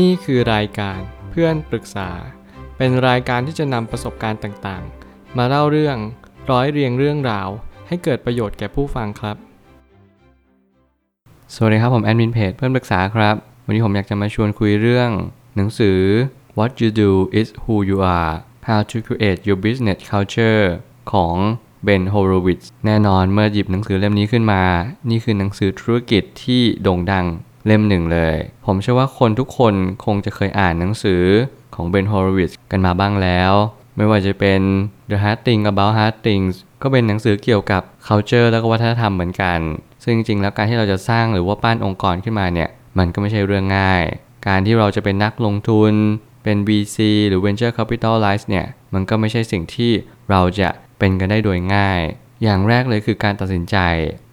นี่คือรายการเพื่อนปรึกษา เป็นรายการที่จะนำประสบการณ์ต่างๆ มาเล่าเรื่องร้อยเรียงเรื่องราว ให้เกิดประโยชน์แก่ผู้ฟังครับ สวัสดีครับ ผมแอดมินเพจเพื่อนปรึกษาครับ วันนี้ผมอยากจะมาชวนคุยเรื่อง หนังสือ What You Do Is Who You Are How to Create Your Business Culture ของเบนโฮโรวิตแน่นอนเมื่อหยิบหนังสือเล่มนี้ขึ้นมา นี่คือหนังสือธุรกิจที่โด่งดัง เล่มหนึ่งเลย ผมเชื่อว่าคนทุกคนคงจะเคยอ่านหนังสือของเบนฮโรวิตกันมาบ้างแล้ว ไม่ว่าจะเป็น The Hard Thing About Hard Things ก็เป็นหนังสือเกี่ยวกับ culture แล้วก็วัฒนธรรมเหมือนกัน ซึ่งจริงๆ แล้วการที่เราจะสร้างหรือว่าปั้นองค์กรขึ้นมาเนี่ย มันก็ไม่ใช่เรื่องง่าย การที่เราจะเป็นนักลงทุน เป็น VC หรือ Venture Capitalize เนี่ย มันก็ไม่ใช่สิ่งที่เราจะเป็นกันได้โดยง่าย อย่างแรกเลยคือการตัดสินใจ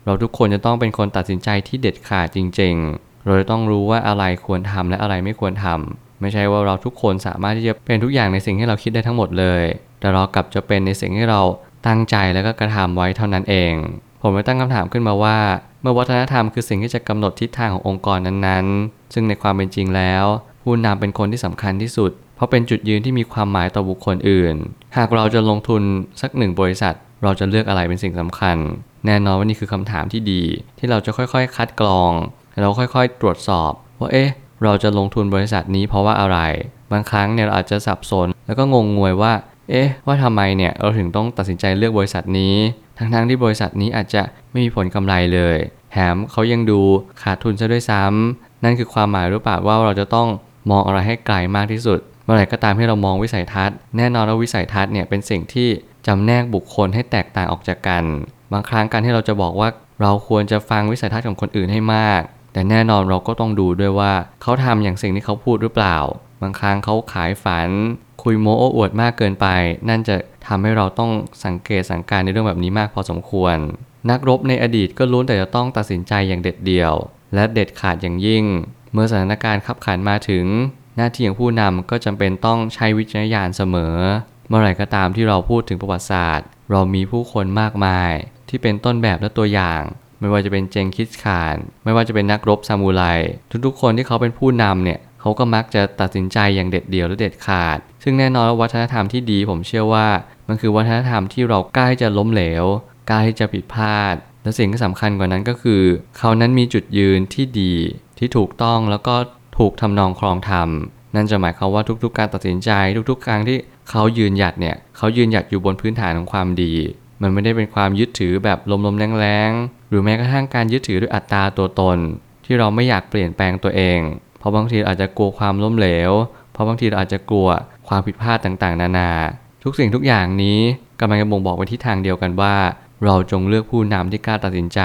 เราทุกคนจะต้องเป็นคนตัดสินใจที่เด็ดขาดจริง ๆ เราจะต้องรู้ว่าอะไรควรทำและอะไรไม่ควรทำไม่ใช่ว่าเราทุกคนสามารถที่จะเป็นทุกอย่างในสิ่งที่เราคิดได้ทั้งหมดเลย แต่เรากลับจะเป็นในสิ่งที่เราตั้งใจแล้วก็กระทำไว้เท่านั้นเอง ผมเลยตั้งคำถามขึ้นมาว่า เมื่อวัฒนธรรมคือสิ่งที่จะกำหนดทิศทางขององค์กรนั้นๆ ซึ่งในความเป็นจริงแล้ว ผู้นำเป็นคนที่สำคัญที่สุด เพราะเป็นจุดยืนที่มีความหมายต่อบุคคลอื่น หากเราจะลงทุนสักหนึ่งบริษัท เราจะเลือกอะไรเป็นสิ่งสำคัญ แน่นอนว่านี่คือคำถามที่ดี ที่เราจะค่อยๆ คัดกรอง แล้วค่อยๆ ตรวจสอบ ว่าเอ๊ะเราจะลงทุนบริษัทนี้เพราะว่าอะไร บางครั้งเนี่ยเราอาจจะสับสน แล้วก็งงงวยว่า เอ๊ะ ว่าทำไมเนี่ยเราถึงต้องตัดสินใจเลือกบริษัทนี้ ทั้งๆที่บริษัทนี้อาจจะไม่มีผลกำไรเลย แถมเขายังดูขาดทุนซะด้วยซ้ำนั่นคือความหมายหรือเปล่าว่าเราจะต้องมองอะไรให้ไกลมากที่สุด เมื่อไหร่ก็ตามที่เรามองวิสัยทัศน์ แน่นอนว่าวิสัยทัศน์เนี่ยเป็นสิ่งที่จำแนกบุคคลให้แตกต่างออกจากกัน บางครั้งการที่เราจะบอกว่าเราควรจะฟังวิสัยทัศน์ของคนอื่นให้มาก แต่แน่นอนเราก็ต้องดูด้วยว่าเขาทำอย่างสิ่งที่เขาพูดหรือเปล่า บางครั้งเขาขายฝัน คุยโม้โอ้อวดมากเกินไป นั่นจะทำให้เราต้องสังเกตสังการในเรื่องแบบนี้มากพอสมควร นักรบในอดีตก็ล้วนแต่จะต้องตัดสินใจอย่างเด็ดเดี่ยว และเด็ดขาดอย่างยิ่ง เมื่อสถานการณ์ขับขันมาถึง หน้าที่ของผู้นำก็จำเป็นต้องใช้วิจารณญาณเสมอ เมื่อไหร่ก็ตามที่เราพูดถึงประวัติศาสตร์ เรามีผู้คนมากมาย ที่เป็นต้นแบบและตัวอย่าง ไม่ว่าจะเป็นเจงคิสขาน ไม่ว่าจะเป็นนักรบซามูไร ทุกๆ คนที่เขาเป็นผู้นำเนี่ยเขาก็มักจะตัดสินใจอย่างเด็ดเดี่ยวและเด็ดขาด ซึ่งแน่นอนว่าวัฒนธรรมที่ดีผมเชื่อว่า มันคือวัฒนธรรมที่เรากล้าที่จะล้มเหลวกล้าที่จะผิดพลาด และสิ่งที่สำคัญกว่านั้นก็คือ เขานั้นมีจุดยืนที่ดีที่ถูกต้องแล้วก็ถูกทำนองครองธรรมนั่นจะหมายความว่าทุกๆ การตัดสินใจทุกๆ ครั้งที่เขายืนหยัดเนี่ยเขายืนหยัดอยู่บนพื้นฐานของความดี มันไม่ได้เป็นความยึดถือแบบลมๆแรงๆ หรือแม้กระทั่งการยึดถือด้วยอัตราตัวตน ที่เราไม่อยากเปลี่ยนแปลงตัวเอง เพราะบางทีอาจจะกลัวความล้มเหลว เพราะบางทีเราอาจจะกลัวความผิดพลาดต่างๆ นานา ทุกสิ่งทุกอย่างนี้กำลังจะบ่งบอกไปที่ทางเดียวกันว่า เราจงเลือกผู้นำที่กล้าตัดสินใจ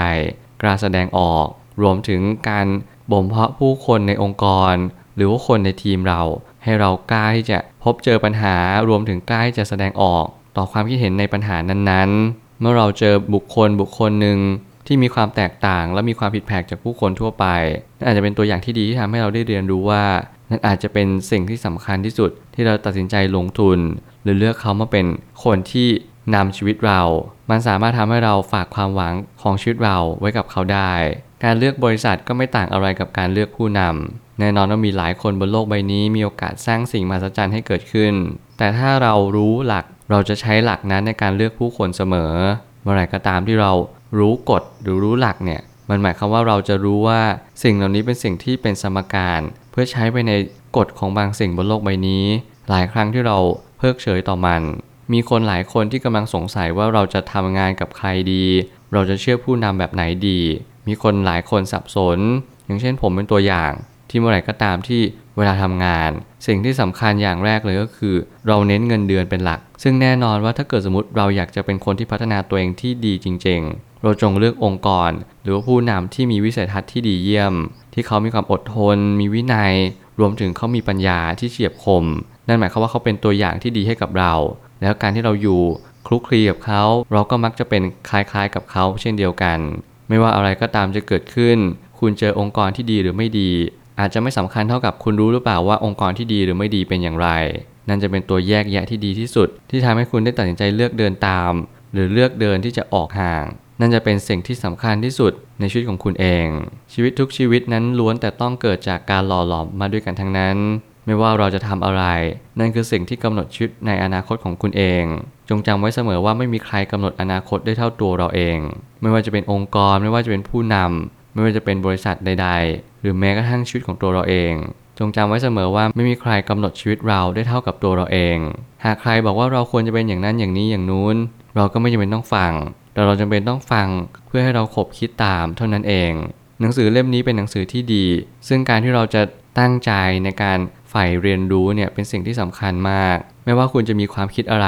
กล้าแสดงออก รวมถึงการบ่มเพาะผู้คนในองค์กร หรือว่าคนในทีมเรา ให้เรากล้าที่จะพบเจอปัญหา รวมถึงกล้าที่จะแสดงออก ต่อความคิดเห็นในปัญหานั้นๆ เมื่อเราเจอบุคคลบุคคลหนึ่ง ที่มีความแตกต่าง และมีความผิดแผกจากผู้คนทั่วไปนั่นอาจจะเป็นตัวอย่างที่ดีที่ทำให้เราได้เรียนรู้ว่า นั่นอาจจะเป็นสิ่งที่สำคัญที่สุดที่เราตัดสินใจลงทุน หรือเลือกเขามาเป็นคนที่นำชีวิตเรา มันสามารถทำให้เราฝากความหวังของชีวิตเราไว้กับเขาได้ การเลือกบริษัทก็ไม่ต่างอะไรกับการเลือกผู้นำแน่นอนว่ามีหลายคนบนโลกใบนี้ มีโอกาสสร้างสิ่งมหัศจรรย์ให้เกิดขึ้น แต่ถ้าเรารู้หลักเราจะใช้หลักนั้นในการเลือกผู้คนเสมอ เมื่อไหร่ก็ตามที่เรา รู้กฎหรือรู้หลักเนี่ยมันหมายความว่าเราจะรู้ว่าสิ่งเหล่านี้เป็นสิ่งที่เป็นสมการ เพื่อใช้ไปในกฎของบางสิ่งบนโลกใบนี้ หลายครั้งที่เราเพิกเฉยต่อมัน มีคนหลายคนที่กำลังสงสัยว่าเราจะทำงานกับใครดี เราจะเชื่อผู้นำแบบไหนดี มีคนหลายคนสับสน อย่างเช่นผมเป็นตัวอย่าง ที่เมื่อไหร่ก็ตามที่ เวลาทำงาน สิ่งที่สำคัญอย่างแรกเลยก็คือ เราเน้นเงินเดือนเป็นหลัก ซึ่งแน่นอนว่าถ้าเกิดสมมติเราอยากจะเป็นคนที่พัฒนาตัวเองที่ดีจริง ๆ เราจงเลือกองค์กร หรือว่าผู้นำที่มีวิสัยทัศน์ที่ดีเยี่ยม ที่เขามีความอดทน มีวินัย รวมถึงเขามีปัญญาที่เฉียบคม นั่นหมายความว่าเขาเป็นตัวอย่างที่ดีให้กับเรา แล้วการที่เราอยู่คลุกคลีกับเขา เราก็มักจะเป็นคล้ายๆกับเขา เช่นเดียวกัน ไม่ว่าอะไรก็ตามจะเกิดขึ้น คุณเจอองค์กรที่ดีหรือไม่ดี อาจจะไม่สำคัญเท่ากับคุณรู้หรือเปล่าว่าองค์กรที่ดีหรือไม่ดีเป็นอย่างไร นั่นจะเป็นตัวแยกแยะที่ดีที่สุด ที่ทำให้คุณได้ตัดสินใจเลือกเดินตาม หรือเลือกเดินที่จะออกห่าง นั่นจะเป็นสิ่งที่สำคัญที่สุดในชีวิตของคุณเอง ชีวิตทุกชีวิตนั้นล้วนแต่ต้องเกิดจากการหล่อหลอมมาด้วยกันทั้งนั้น ไม่ว่าเราจะทำอะไร นั่นคือสิ่งที่กำหนดชีวิตในอนาคตของคุณเอง จงจำไว้เสมอว่าไม่มีใครกำหนดอนาคตได้เท่าตัวเราเอง ไม่ว่าจะเป็นองค์กร ไม่ว่าจะเป็นผู้นำไม่ว่าจะเป็นบริษัทใด ๆ รือแม้กระทั่งชีวิตของตัวเราเอง จงจำไว้เสมอว่าไม่มีใครกำหนดชีวิตเราได้เท่ากับตัวเราเอง หากใครบอกว่าเราควรจะเป็นอย่างนั้นอย่างนี้อย่างนู้น เราก็ไม่จำเป็นต้องฟัง แต่เราจำเป็นต้องฟังเพื่อให้เราขบคิดตามเท่านั้นเอง หนังสือเล่มนี้เป็นหนังสือที่ดี ซึ่งการที่เราจะตั้งใจในการใฝ่เรียนรู้เนี่ยเป็นสิ่งที่สำคัญมาก ไม่ว่าคุณจะมีความคิดอะไร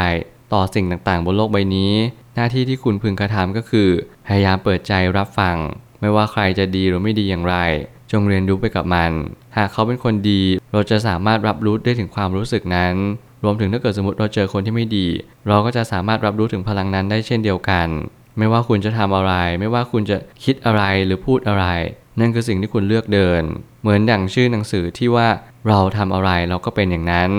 ต่อสิ่งต่างๆ บนโลกใบนี้ หน้าที่ที่คุณพึงกระทำก็คือ พยายามเปิดใจรับฟัง ไม่ว่าใครจะดีหรือไม่ดีอย่างไร จงเรียนรู้ไปกับมัน หากเขาเป็นคนดี เราจะสามารถรับรู้ได้ถึงความรู้สึกนั้น รวมถึงถ้าเกิดสมมติเราเจอคนที่ไม่ดี เราก็จะสามารถรับรู้ถึงพลังนั้นได้เช่นเดียวกัน ไม่ว่าคุณจะทำอะไร ไม่ว่าคุณจะคิดอะไรหรือพูดอะไร นั่นคือสิ่งที่คุณเลือกเดิน เหมือนดั่งชื่อหนังสือที่ว่าเราทำอะไรเราก็เป็นอย่างนั้น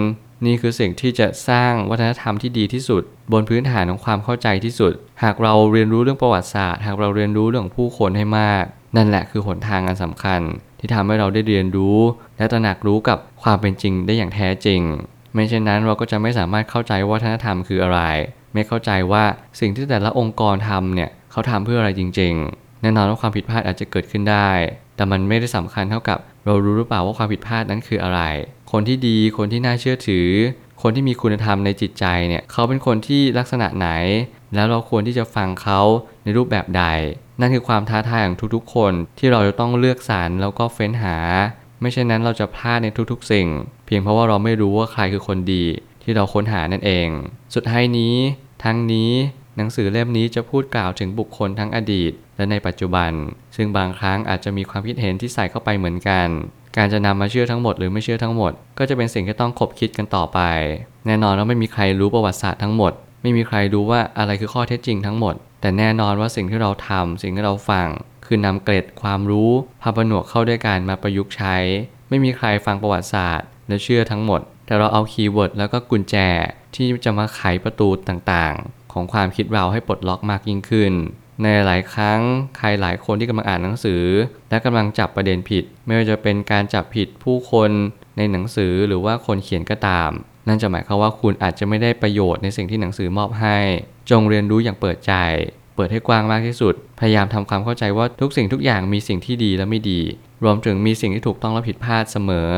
นี่คือสิ่งที่จะสร้างวัฒนธรรมที่ดีที่สุด บนพื้นฐานของความเข้าใจที่สุด หากเราเรียนรู้เรื่องประวัติศาสตร์ หากเราเรียนรู้เรื่องผู้คนให้มาก นั่นแหละคือหนทางอันสำคัญ ที่ทำให้เราได้เรียนรู้ และตระหนักรู้กับความเป็นจริงได้อย่างแท้จริง ไม่เช่นนั้นเราก็จะไม่สามารถเข้าใจวัฒนธรรมคืออะไร ไม่เข้าใจว่าสิ่งที่แต่ละองค์กรทำเนี่ยเขาทำเพื่ออะไรจริง ๆ แน่นอนว่าความผิดพลาดอาจจะเกิดขึ้นได้ แต่มันไม่ได้สำคัญเท่ากับ เรารู้หรือเปล่าว่าความผิดพลาดนั้นคืออะไร คนที่ดีคนที่น่าเชื่อถือ คนที่มีคุณธรรมในจิตใจเนี่ยเขาเป็นคนที่ลักษณะไหน แล้วเราควรที่จะฟังเขาในรูปแบบใด นั่นคือความท้าทายของทุกๆ คนที่เราจะต้องเลือกสรรแล้วก็เฟ้นหา ไม่เช่นนั้นเราจะพลาดในทุกๆ สิ่ง เพียงเพราะว่าเราไม่รู้ว่าใครคือคนดีที่เราค้นหานั่นเอง สุดท้ายนี้ ทั้งนี้หนังสือเล่มนี้จะพูดกล่าวถึงบุคคลทั้งอดีต และในปัจจุบัน ซึ่งบางครั้งอาจจะมีความคิดเห็นที่ใส่เข้าไปเหมือนกัน การจะนำมาเชื่อทั้งหมดหรือไม่เชื่อทั้งหมด ก็จะเป็นสิ่งที่ต้องคบคิดกันต่อไป แน่นอนว่าไม่มีใครรู้ประวัติศาสตร์ทั้งหมด ไม่มีใครรู้ว่าอะไรคือข้อเท็จจริงทั้งหมด แต่แน่นอนว่าสิ่งที่เราทำสิ่งที่เราฟัง คือนำเกร็ดความรู้พาผนวกเข้าด้วยกันมาประยุกต์ใช้ ไม่มีใครฟังประวัติศาสตร์ และเชื่อทั้งหมด แต่เราเอา keyword แล้วก็กุญแจที่จะมาไขประตูต่างๆ ของความคิดเราให้ปลดล็อกมากยิ่งขึ้น ในหลายครั้งใครหลายคนที่กำลังอ่านหนังสือ และกำลังจับประเด็นผิด ไม่ว่าจะเป็นการจับผิดผู้คนในหนังสือหรือว่าคนเขียนก็ตาม นั่นจะหมายความว่าคุณอาจจะไม่ได้ประโยชน์ในสิ่งที่หนังสือมอบให้ จงเรียนรู้อย่างเปิดใจ เปิดให้กว้างมากที่สุด พยายามทำความเข้าใจว่าทุกสิ่งทุกอย่างมีสิ่งที่ดีและไม่ดี รวมถึงมีสิ่งที่ถูกต้องและผิดพลาดเสมอ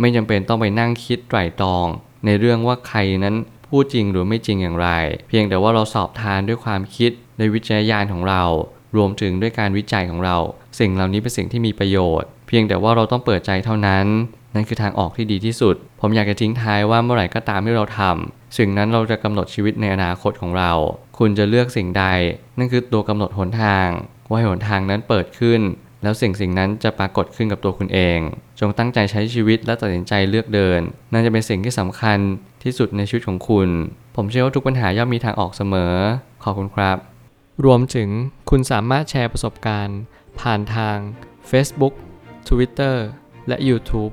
ไม่จำเป็นต้องไปนั่งคิดไตร่ตรอง ในเรื่องว่าใครนั้นพูดจริงหรือไม่จริงอย่างไร เพียงแต่ว่าเราสอบทานด้วยความคิดในวิจารยานของเรา รวมถึงด้วยการวิจัยของเรา สิ่งเหล่านี้เป็นสิ่งที่มีประโยชน์ เพียงแต่ว่าเราต้องเปิดใจเท่านั้น นั่นคือทางออกที่ดีที่สุด ผมอยากจะทิ้งท้ายว่าเมื่อไหร่ก็ตามที่เราทำสิ่งนั้นเราจะกำหนดชีวิตในอนาคตของเรา คุณจะเลือกสิ่งใด นั่นคือตัวกำหนดหนทาง ว่าหนทางนั้นเปิดขึ้น แล้วสิ่งสิ่งนั้นจะปรากฏขึ้นกับตัวคุณเอง จงตั้งใจใช้ชีวิตและตัดสินใจเลือกเดิน นั่นจะเป็นสิ่งที่สำคัญที่สุดในชีวิตของคุณ ผมเชื่อว่าทุกปัญหาย่อมมีทางออกเสมอ ขอบคุณครับ รวมถึงคุณสามารถแชร์ประสบการณ์ ผ่านทาง Facebook Twitter และ YouTube